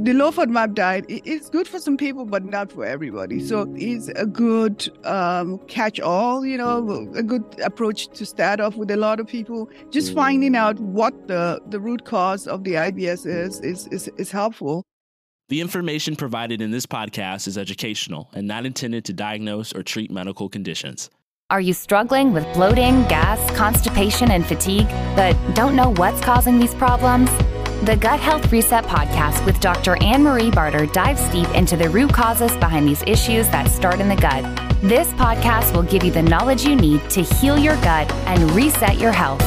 the low FODMAP diet is good for some people, but not for everybody. So it's a good um, catch-all, you know, a good approach to start off with a lot of people. Just finding out what the, the root cause of the IBS is, is, is, is helpful. The information provided in this podcast is educational and not intended to diagnose or treat medical conditions. Are you struggling with bloating, gas, constipation, and fatigue, but don't know what's causing these problems? The Gut Health Reset podcast with Dr. Anne Marie Barter dives deep into the root causes behind these issues that start in the gut. This podcast will give you the knowledge you need to heal your gut and reset your health.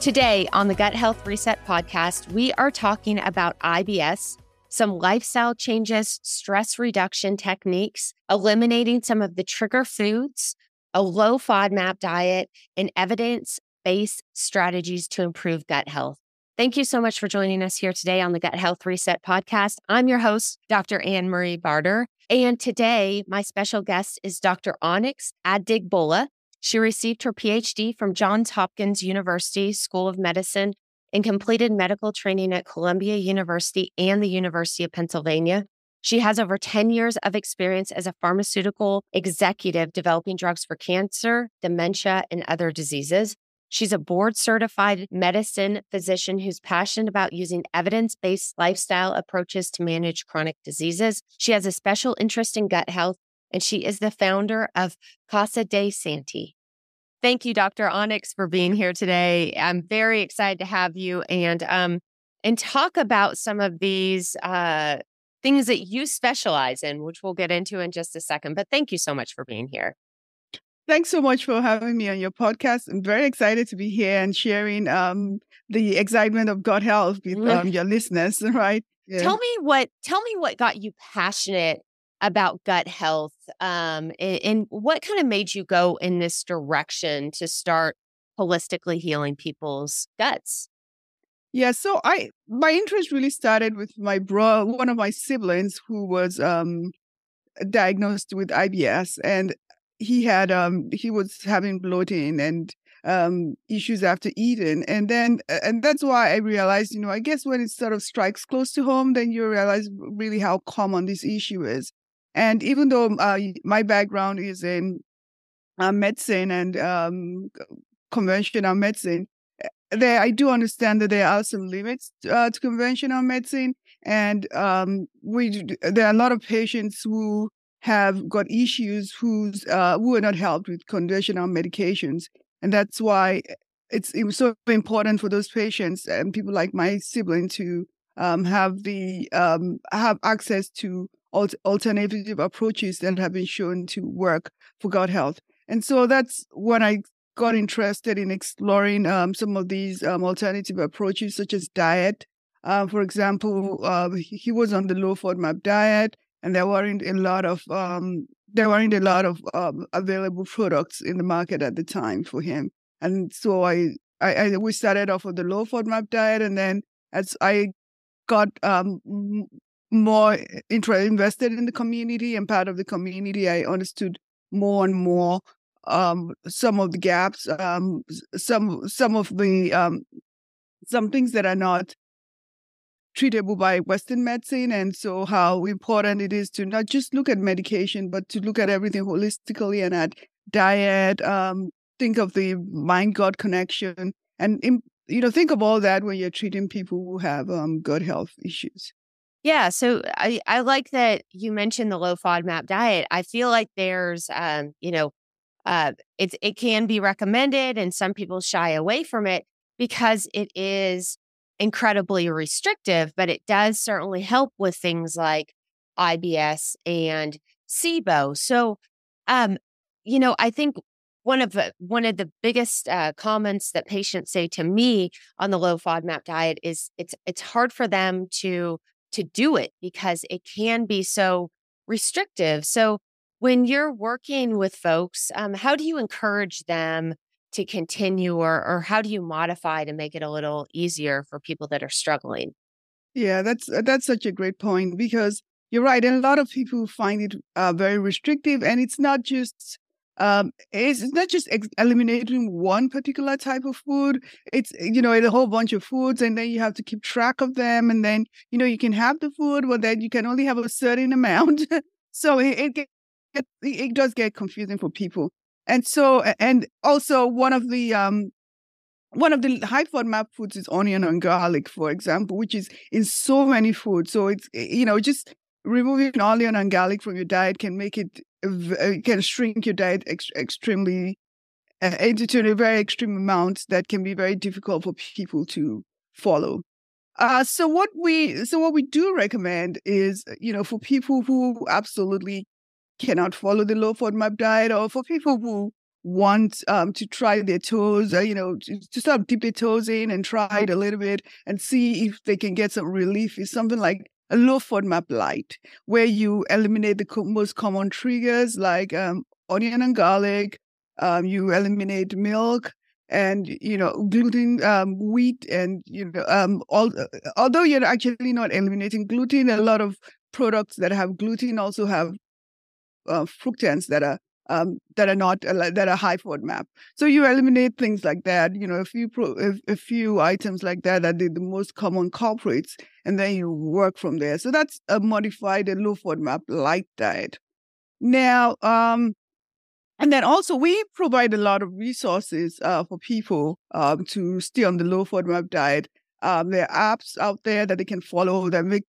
Today on the Gut Health Reset podcast, we are talking about IBS, some lifestyle changes, stress reduction techniques, eliminating some of the trigger foods, a low FODMAP diet, and evidence based strategies to improve gut health. Thank you so much for joining us here today on the Gut Health Reset podcast. I'm your host, Dr. Anne Marie Barter. And today, my special guest is Dr. Onyx Adegbola. She received her PhD from Johns Hopkins University School of Medicine and completed medical training at Columbia University and the University of Pennsylvania. She has over 10 years of experience as a pharmaceutical executive developing drugs for cancer, dementia, and other diseases. She's a board certified medicine physician who's passionate about using evidence based lifestyle approaches to manage chronic diseases. She has a special interest in gut health, and she is the founder of Casa de Sante. Thank you, Dr. Onyx, for being here today. I'm very excited to have you and um, and talk about some of these uh, things that you specialize in, which we'll get into in just a second. But thank you so much for being here. Thanks so much for having me on your podcast. I'm very excited to be here and sharing um, the excitement of gut health with mm-hmm. um, your listeners. Right? Yeah. Tell me what tell me what got you passionate about gut health um, and, and what kind of made you go in this direction to start holistically healing people's guts yeah so i my interest really started with my bro one of my siblings who was um diagnosed with ibs and he had um he was having bloating and um issues after eating and then and that's why i realized you know i guess when it sort of strikes close to home then you realize really how common this issue is. And even though uh, my background is in uh, medicine and um, conventional medicine, eh, there I do understand that there are some limits uh, to conventional medicine, and um, we there are a lot of patients who have got issues who's uh, who are not helped with conventional medications, and that's why it's, it's so important for those patients and people like my sibling to um, have the um, have access to alternative approaches that have been shown to work for gut health. And so that's when I got interested in exploring um, some of these um, alternative approaches, such as diet. Uh, for example, uh, he was on the low FODMAP diet, and there weren't a lot of um, there weren't a lot of um, available products in the market at the time for him. And so I, I, I we started off with the low FODMAP diet, and then as I got um, more interested, invested in the community and part of the community, I understood more and more um, some of the gaps, um, some some of the um, some things that are not treatable by Western medicine, and so how important it is to not just look at medication, but to look at everything holistically and at diet. Um, think of the mind-gut connection, and you know, think of all that when you're treating people who have um, gut health issues. Yeah, so I I like that you mentioned the low FODMAP diet. I feel like there's um, you know, uh it's it can be recommended and some people shy away from it because it is incredibly restrictive, but it does certainly help with things like IBS and SIBO. So um you know, I think one of the one of the biggest uh, comments that patients say to me on the low FODMAP diet is it's it's hard for them to to do it because it can be so restrictive. So, when you're working with folks, um, how do you encourage them to continue, or or how do you modify to make it a little easier for people that are struggling? Yeah, that's uh, that's such a great point because you're right, and a lot of people find it uh, very restrictive, and it's not just um, it's not just ex- eliminating one particular type of food. It's you know a whole bunch of foods, and then you have to keep track of them. And then you know you can have the food, but then you can only have a certain amount. so it it, it it does get confusing for people. And so and also one of the um one of the high FODMAP foods is onion and garlic, for example, which is in so many foods. So it's you know just removing onion and garlic from your diet can make it uh, can shrink your diet ex- extremely uh, into a very extreme amount that can be very difficult for people to follow. Uh, so what we so what we do recommend is you know for people who absolutely cannot follow the low FODMAP diet, or for people who want um, to try their toes, uh, you know, to, to of dip their toes in and try it a little bit and see if they can get some relief, is something like a low FODMAP light, where you eliminate the co- most common triggers like um, onion and garlic, um, you eliminate milk, and you know gluten, um, wheat, and you know um, all. Although you're actually not eliminating gluten, a lot of products that have gluten also have uh, fructans that are um, that are not uh, that are high FODMAP. So you eliminate things like that. You know, a few pro, a, few items like that that are the most common culprits, and then you work from there. So that's a modified a low FODMAP light diet. Now, um, and then also we provide a lot of resources uh, for people um, to stay on the low FODMAP diet. Um, there are apps out there that they can follow that make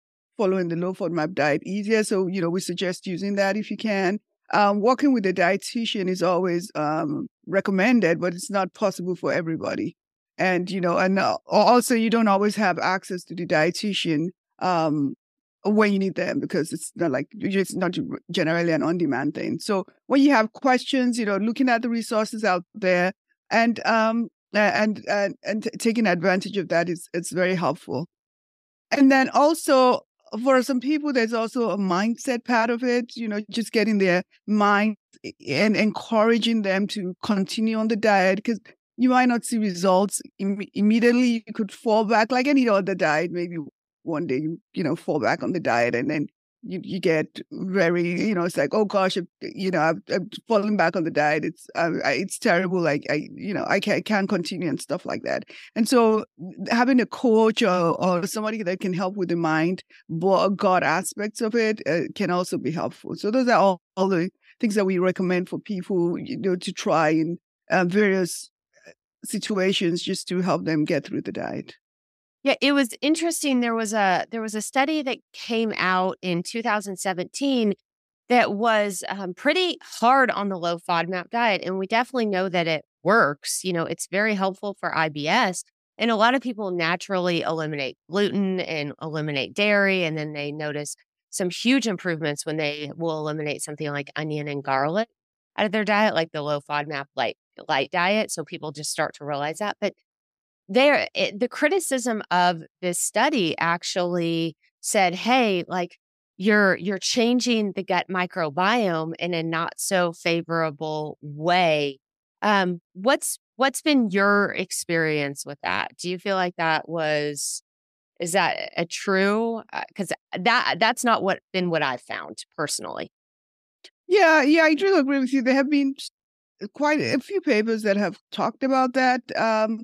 following the low FODMAP diet easier. So you know, we suggest using that if you can. Um, working with a dietitian is always um, recommended, but it's not possible for everybody. And you know, and uh, also you don't always have access to the dietitian um, when you need them because it's not like it's not generally an on-demand thing. So when you have questions, you know, looking at the resources out there and um and and and taking advantage of that is it's very helpful. And then also for some people, there's also a mindset part of it, you know, just getting their mind eh, and encouraging them to continue on the diet because you might not see results Im- immediately. You could fall back like any other diet. Maybe one day you, you know, fall back on the diet and then you, you get very, you know, it's like, oh gosh, you know, I'm, I'm falling back on the diet. It's, uh, it's terrible. Like I, you know, I can't, I can't continue and stuff like that. And so having a coach or, or somebody that can help with the mind, God aspects of it uh, can also be helpful. So those are all, all the things that we recommend for people, you know, to try in uh, various uh, situations just to help them get through the diet. Yeah, it was interesting. There was a there was a study that came out in 2017 that was um, pretty hard on the low FODMAP diet, and we definitely know that it works. You know, it's very helpful for IBS, and a lot of people naturally eliminate gluten and eliminate dairy, and then they notice some huge improvements when they will eliminate something like onion and garlic out of their diet, like the low FODMAP light light diet. So people just start to realize that, but there it, the criticism of this study actually said hey like you're you're changing the gut microbiome in a not so favorable way. Um what's what's been your experience with that? Do you feel like that was is that a true because uh, that that's not what been what i've found personally. Yeah yeah i do agree with you. There have been quite a few papers that have talked about that um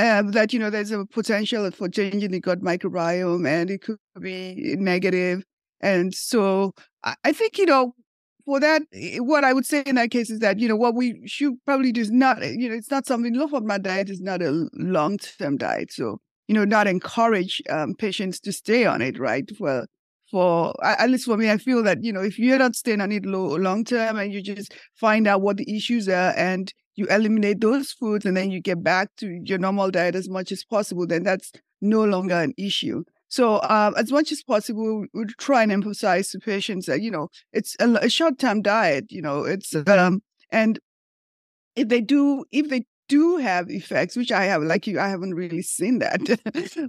um, that you know there's a potential for changing the gut microbiome and it could be negative. And so I, think you know for that what i would say in that case is that you know what we should probably do is not you know it's not something low FODMAP diet is not a long-term diet. So you know not encourage um, patients to stay on it right? Well, for at least for me i feel that you know if you're not staying on it long term and you just find out what the issues are and you eliminate those foods and then you get back to your normal diet as much as possible, then that's no longer an issue. So, um, as much as possible, we try and emphasize to patients that you know it's a, a short-term diet. You know, it's um, and if they do, if they do have effects, which I have, like you, I haven't really seen that.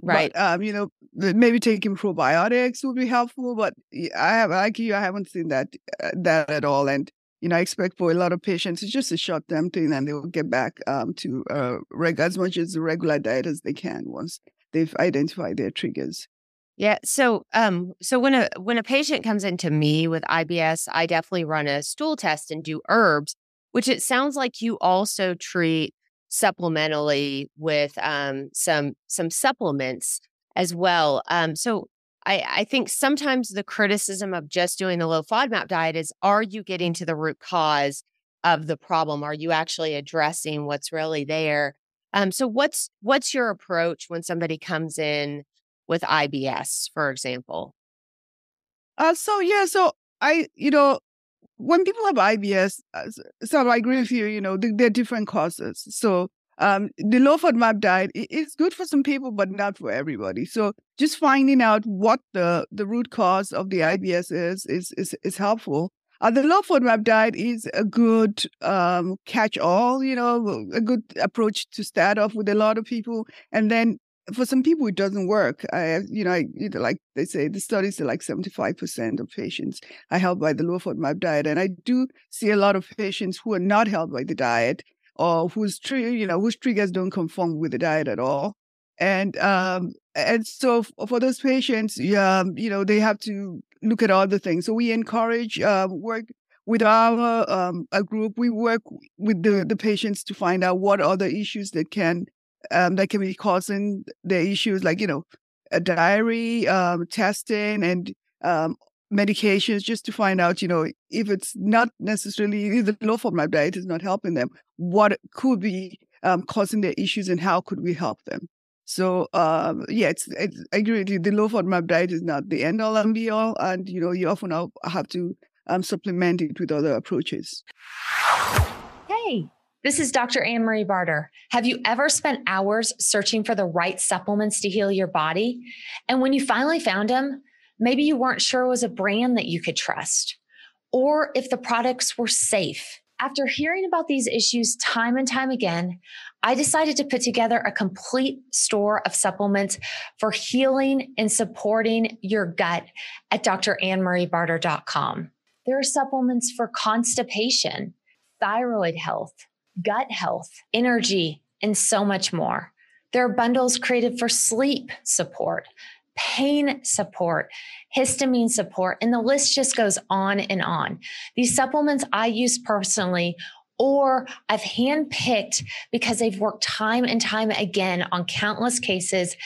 right. But, um, you know, maybe taking probiotics would be helpful, but I have, like you, I haven't seen that uh, that at all. And you know, I expect for a lot of patients, it's just a short term thing and they will get back um, to uh, reg- as much as the regular diet as they can once they've identified their triggers. Yeah. So, um, so when a when a patient comes into me with IBS, I definitely run a stool test and do herbs. which it sounds like you also treat supplementally with um, some some supplements as well. Um, so I, I think sometimes the criticism of just doing the low FODMAP diet is are you getting to the root cause of the problem? Are you actually addressing what's really there? Um, so what's what's your approach when somebody comes in with IBS, for example? Uh, so yeah, so I, you know, when people have IBS, uh, so I agree with you. You know, there are different causes. So um, the low FODMAP diet is good for some people, but not for everybody. So just finding out what the the root cause of the IBS is is is, is helpful. Uh, the low FODMAP diet is a good um, catch all, you know, a good approach to start off with a lot of people. And then for some people, it doesn't work. I, you know, I, like they say, the studies are like 75% of patients are helped by the low FODMAP diet. And I do see a lot of patients who are not helped by the diet or whose, you know, whose triggers don't conform with the diet at all. And um, and so for those patients, yeah, you know, they have to look at other things. So we encourage uh, work with our um, a group. We work with the, the patients to find out what other issues that can um, that can be causing the issues, like you know, a diary, um, testing, and um, medications, just to find out, you know, if it's not necessarily the low FODMAP diet is not helping them, what could be um, causing their issues, and how could we help them? So um, yeah, it's, it's, I agree with you. The low FODMAP diet is not the end all and be all, and you know you often have to um, supplement it with other approaches. Hey, this is Dr. Anne Marie Barter. Have you ever spent hours searching for the right supplements to heal your body, and when you finally found them, maybe you weren't sure it was a brand that you could trust, or if the products were safe? After hearing about these issues time and time again, I decided to put together a complete store of supplements for healing and supporting your gut at drannmariebarter.com. There are supplements for constipation, thyroid health, gut health, energy, and so much more. There are bundles created for sleep support, pain support, histamine support, and the list just goes on and on. These supplements I use personally or I've handpicked because they've worked time and time again on countless cases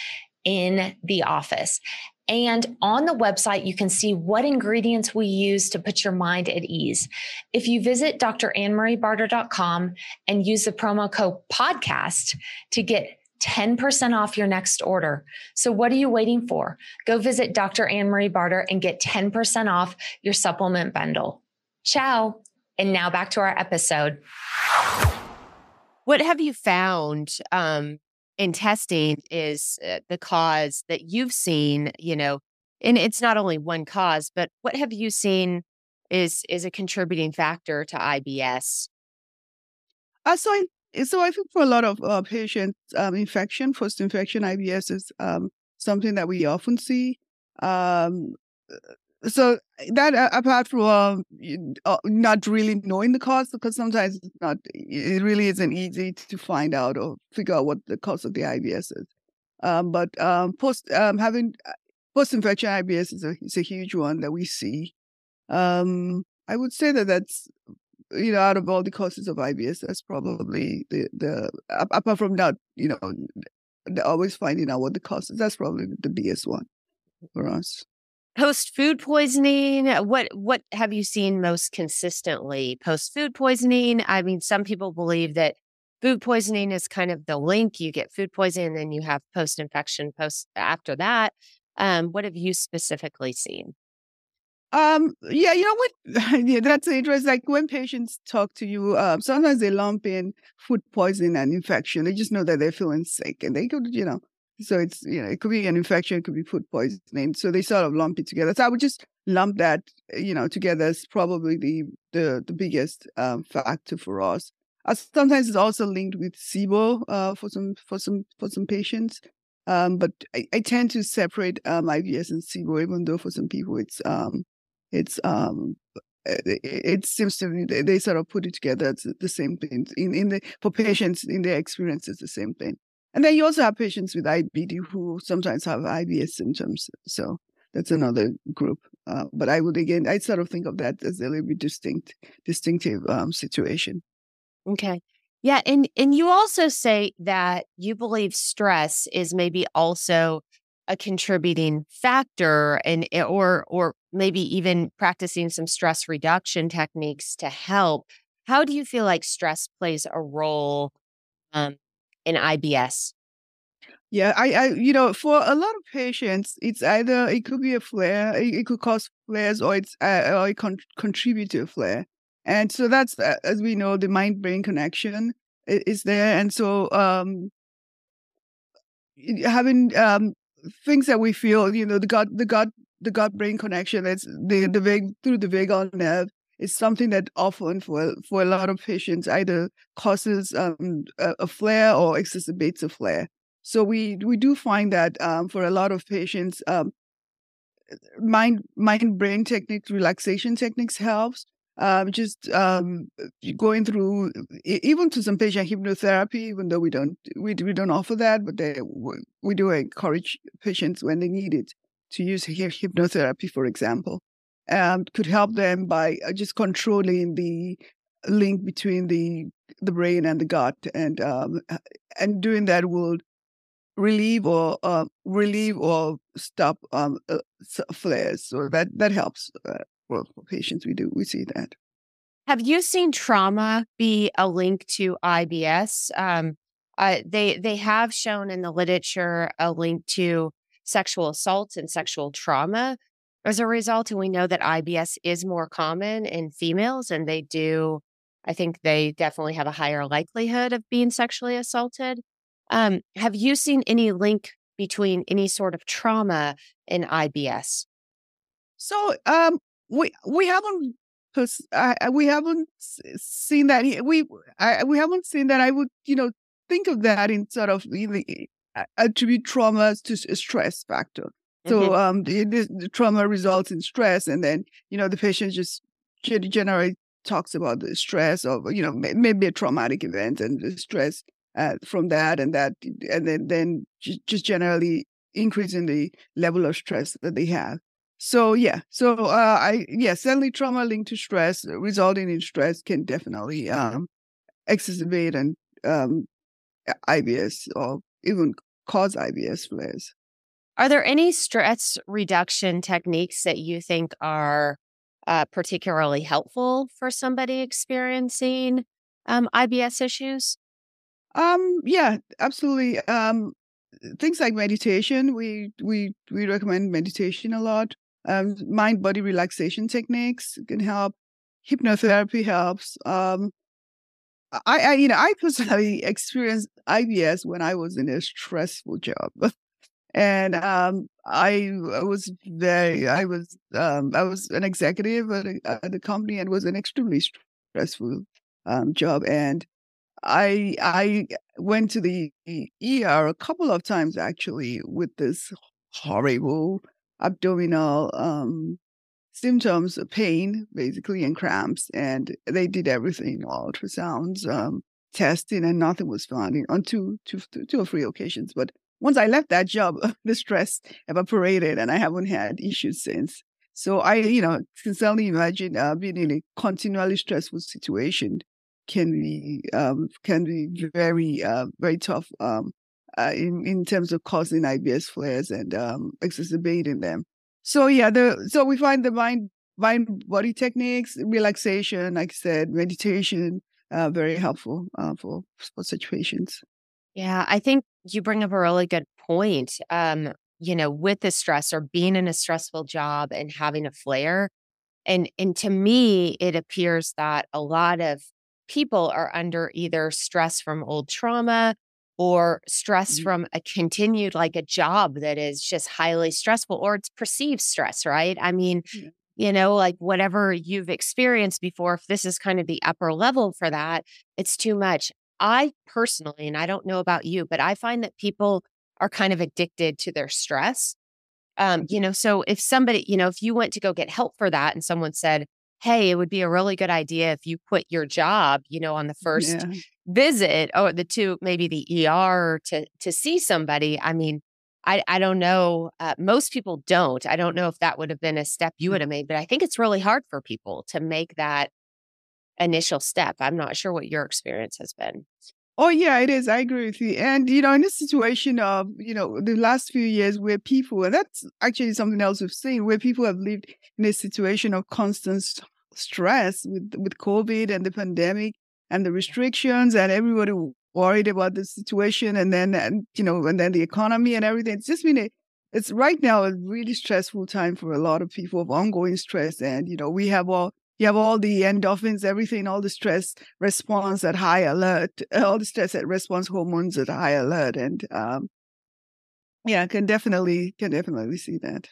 in the office. And on the website, you can see what ingredients we use to put your mind at ease. If you visit drannmariebarter.com and use the promo code podcast to get 10% off your next order. So what are you waiting for? Go visit Dr. Anne Marie Barter and get 10% off your supplement bundle. Ciao. And now back to our episode. What have you found um, in testing is uh, the cause that you've seen, you know, and it's not only one cause, but what have you seen is is a contributing factor to IBS? Uh, so I so I think for a lot of uh, patients, um, infection, post-infection IBS is um, something that we often see. Um, uh, so that uh, apart from uh, uh, not really knowing the cause, because sometimes it's not, it really isn't easy to find out or figure out what the cause of the IBS is. Um, but um, post um, having uh, post-infection IBS is a, is a huge one that we see. Um, I would say that that's you know, out of all the causes of IBS, that's probably the the apart from that, you know, they're always finding out what the cause is. That's probably the biggest one for us. Post food poisoning, what what have you seen most consistently? Post food poisoning. I mean, some people believe that food poisoning is kind of the link. You get food poisoning, and then you have post infection post after that. Um, what have you specifically seen? Um, yeah, you know what? yeah, that's interesting. Like when patients talk to you, um, sometimes they lump in food poisoning and infection. They just know that they're feeling sick and they could, you know, so it's, you know, it could be an infection, it could be food poisoning. So they sort of lump it together. So I would just lump that, you know, together as probably the, the, the biggest um, factor for us. Uh, sometimes it's also linked with SIBO uh, for some for some for some patients. Um, but I, I, tend to separate um, IBS and SIBO, even though for some people it's um, it's um it, it seems to me they, they sort of put it together it's the same thing. In in the for patients in their experience it's the same thing. And then you also have patients with IBD who sometimes have IBS symptoms. So that's another group. Uh, but I would again I sort of think of that as a little bit distinct distinctive um, situation. Okay. Yeah, and and you also say that you believe stress is maybe also a contributing factor and eh, or or maybe even practicing some stress reduction techniques to help. How do you feel like stress plays a role um, in IBS? Yeah, I, I, you know, for a lot of patients, it's either it could be a flare, it, it could cause flares, or it's uh, or it con- contribute to a flare. And so that's uh, as we know, the mind brain connection is there, and so um, having um, things that we feel, you know, the gut, the gut, the gut brain connection. That's the the vague through the vagal nerve is something that often for for a lot of patients either causes um, a, a flare or exacerbates a flare. So we we do find that um, for a lot of patients, um, mind mind brain techniques, relaxation techniques helps. Um, just um, going through even to some patient hypnotherapy, even though we don't we we don't offer that, but they, we do encourage patients when they need it to use hypnotherapy, for example, um, could help them by uh, just controlling the link between the the brain and the gut, and um, and doing that will relieve or uh, relieve or stop um, uh, flares. So that that helps uh, for patients. We do we see that. Have you seen trauma be a link to IBS? Um, uh, they they have shown in the literature a link to sexual assault and sexual trauma as a result, and we know that IBS is more common in females, and they do. I think they definitely have a higher likelihood of being sexually assaulted. Um, have you seen any link between any sort of trauma and IBS? So um, we we haven't uh, we haven't seen that. We I, we haven't seen that. I would you know think of that in sort of really attribute trauma to stress factor. So mm-hmm. um, the, the, trauma results in stress, and then you know the patient just generally talks about the stress of you know maybe a traumatic event and the stress uh, from that and that and then then just generally increasing the level of stress that they have so yeah so uh, i yeah certainly trauma linked to stress resulting in stress can definitely um exacerbate and um ibs or even cause ibs flares are there any stress reduction techniques that you think are uh, particularly helpful for somebody experiencing um, ibs issues um, yeah, absolutely. Um, things like meditation, we we we recommend meditation a lot. Um, mind body relaxation techniques can help. Hypnotherapy helps. Um, I, I you know I personally experienced IBS when I was in a stressful job. and um, I was very, I was, um, I was an executive at a, at company and was an extremely stressful um, job. And I I went to the ER a couple of times actually with this horrible abdominal um, symptoms of pain, basically, and cramps. And they did everything, ultrasounds, um, testing, and nothing was found on two, two, two or three occasions. But once I left that job, the stress evaporated, and I haven't had issues since. So I, you know, can certainly imagine uh, being in a continually stressful situation can be um, can be very uh, very tough um, uh, in in terms of causing IBS flares and um, exacerbating them. So yeah, the so we find the mind mind body techniques, relaxation, like I said, meditation, uh, very helpful uh, for for such patients. Yeah, I think you bring up a really good point. Um, you know, with the stress or being in a stressful job and having a flare, and and to me, it appears that a lot of people are under either stress from old trauma or stress mm-hmm. from a continued like a job that is just highly stressful or it's perceived stress right i mean mm-hmm. you know like whatever you've experienced before if this is kind of the upper level for that it's too much i personally and i don't know about you but i find that people are kind of addicted to their stress um you know so if somebody you know if you went to go get help for that and someone said hey, it would be a really good idea if you quit your job, you know, on the first yeah. Visit or the two, maybe the ER to to see somebody. I mean, I I don't know. Uh, most people don't. I don't know if that would have been a step you would mm. have made, but I think it's really hard for people to make that initial step. I'm not sure what your experience has been. Oh yeah, it is. I agree with you. And you know, in this situation of you know the last few years where people, and that's actually something else we've seen, where people have lived in a situation of constant stress with with COVID and the pandemic and the restrictions, and everybody worried about the situation, and then and you know, and then the economy and everything. It's just been a it's right now a really stressful time for a lot of people of ongoing stress, and you know, we have all you have all the endorphins, everything, all the stress response at high alert, all the stress at response hormones at high alert, and um, yeah, can definitely can definitely see that.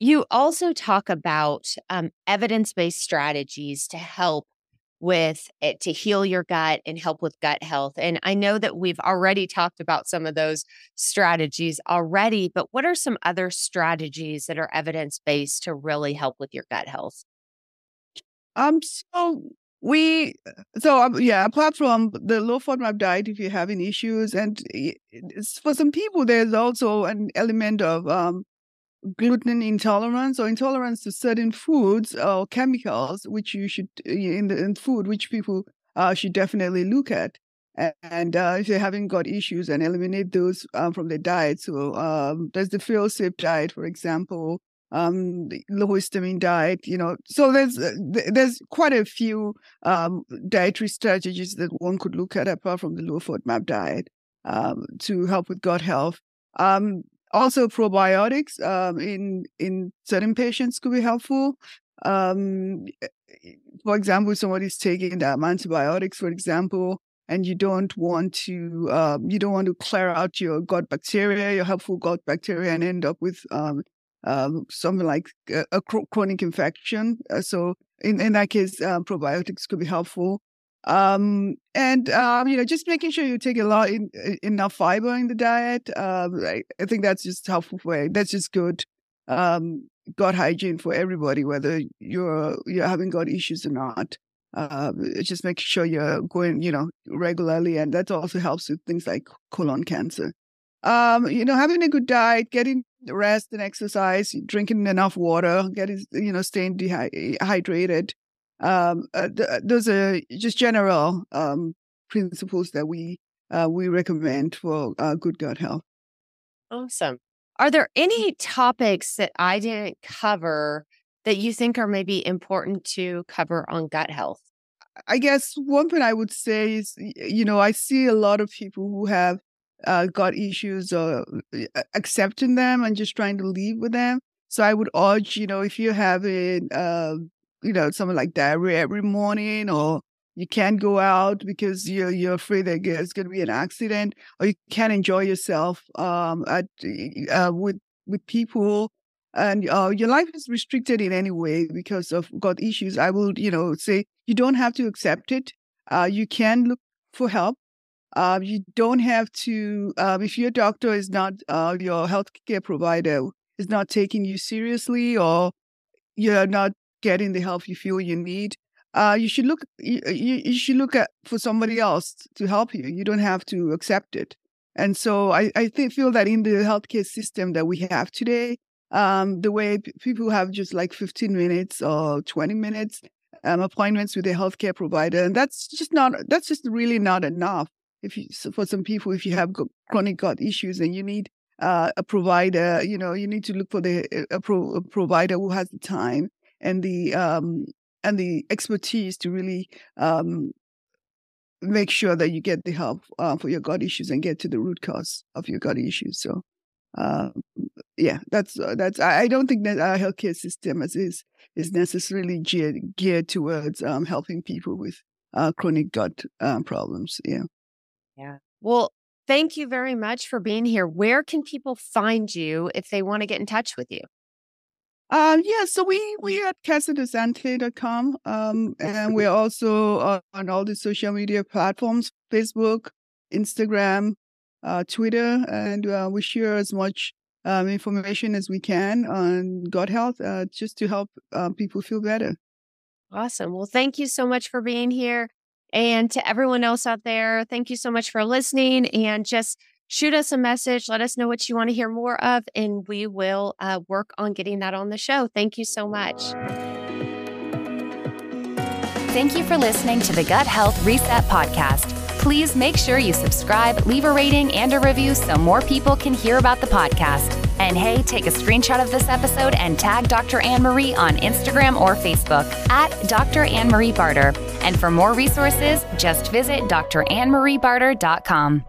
You also talk about um, evidence based strategies to help with it to heal your gut and help with gut health. And I know that we've already talked about some of those strategies already, but what are some other strategies that are evidence based to really help with your gut health? Um, so we, so um, yeah, apart from the low FODMAP diet, if you're having issues, and for some people, there's also an element of um, gluten intolerance or intolerance to certain foods or chemicals, which you should in the in food, which people uh, should definitely look at. And uh, if they haven't got issues, and eliminate those um, from their diet. So um, there's the fail-safe diet, for example, um, low histamine diet. You know, so there's uh, there's quite a few um, dietary strategies that one could look at apart from the low FODMAP diet um, to help with gut health. Um, also, probiotics um, in in certain patients could be helpful. Um, for example, somebody's taking um, antibiotics, for example, and you don't want to um, you don't want to clear out your gut bacteria, your helpful gut bacteria, and end up with um, um, something like a, a, chronic infection. Uh, so in, in that case, uh, probiotics could be helpful. Um, and um, you know, just making sure you take a lot in, enough fiber in the diet. Um, I, I, think that's just helpful for that's just good um, gut hygiene for everybody, whether you're you're having gut issues or not. Uh, just make sure you're going, you know, regularly, and that also helps with things like colon cancer. Um, you know, having a good diet, getting rest and exercise, drinking enough water, getting, you know, staying dehydrated. Um, uh, th- uh, those are just general um, principles that we uh, we recommend for uh, good gut health. Awesome. Are there any topics that I didn't cover that you think are maybe important to cover on gut health? I guess one thing I would say is, you know, I see a lot of people who have uh, gut issues or uh, accepting them and just trying to live with them. So I would urge, you know, if you're having uh, you know, something like diarrhea every morning, or you can't go out because you're you're afraid that it's going to be an accident, or you can't enjoy yourself um, at uh, with with people, and uh, your life is restricted in any way because of gut issues. I will, you know, say you don't have to accept it. Uh, you can look for help. Uh, you don't have to, um, if your doctor is not, uh, your healthcare provider is not taking you seriously or you're not getting the help you feel you need, uh, you should look you, you should look at for somebody else to help you. You don't have to accept it. And so I, I feel that in the healthcare system that we have today, um, the way p- people have just like 15 minutes or 20 minutes um, appointments with a healthcare provider, and that's just not that's just really not enough. If you so for some people, if you have chronic gut issues and you need uh, a provider, you know, you need to look for the a, pro, a provider who has the time and the um, and the expertise to really um, make sure that you get the help uh, for your gut issues and get to the root cause of your gut issues. So, uh, yeah, that's uh, that's. I, don't think that our healthcare system is is, is necessarily geared, geared towards um, helping people with uh, chronic gut um, problems. Yeah. Yeah. Well, thank you very much for being here. Where can people find you if they want to get in touch with you? Um, yeah, so we we at casadesante.com, um, and we're also uh, on all the social media platforms: Facebook, Instagram, uh, Twitter, and uh, we share as much um, information as we can on gut health, uh, just to help uh, people feel better. Awesome. Well, thank you so much for being here, and to everyone else out there, thank you so much for listening, and just shoot us a message. Let us know what you want to hear more of, and we will uh, work on getting that on the show. Thank you so much. Thank you for listening to the Gut Health Reset Podcast. Please make sure you subscribe, leave a rating, and a review so more people can hear about the podcast. And hey, take a screenshot of this episode and tag Dr. Anne Marie on Instagram or Facebook at Dr. Anne Marie Barter. And for more resources, just visit drannmariebarter.com.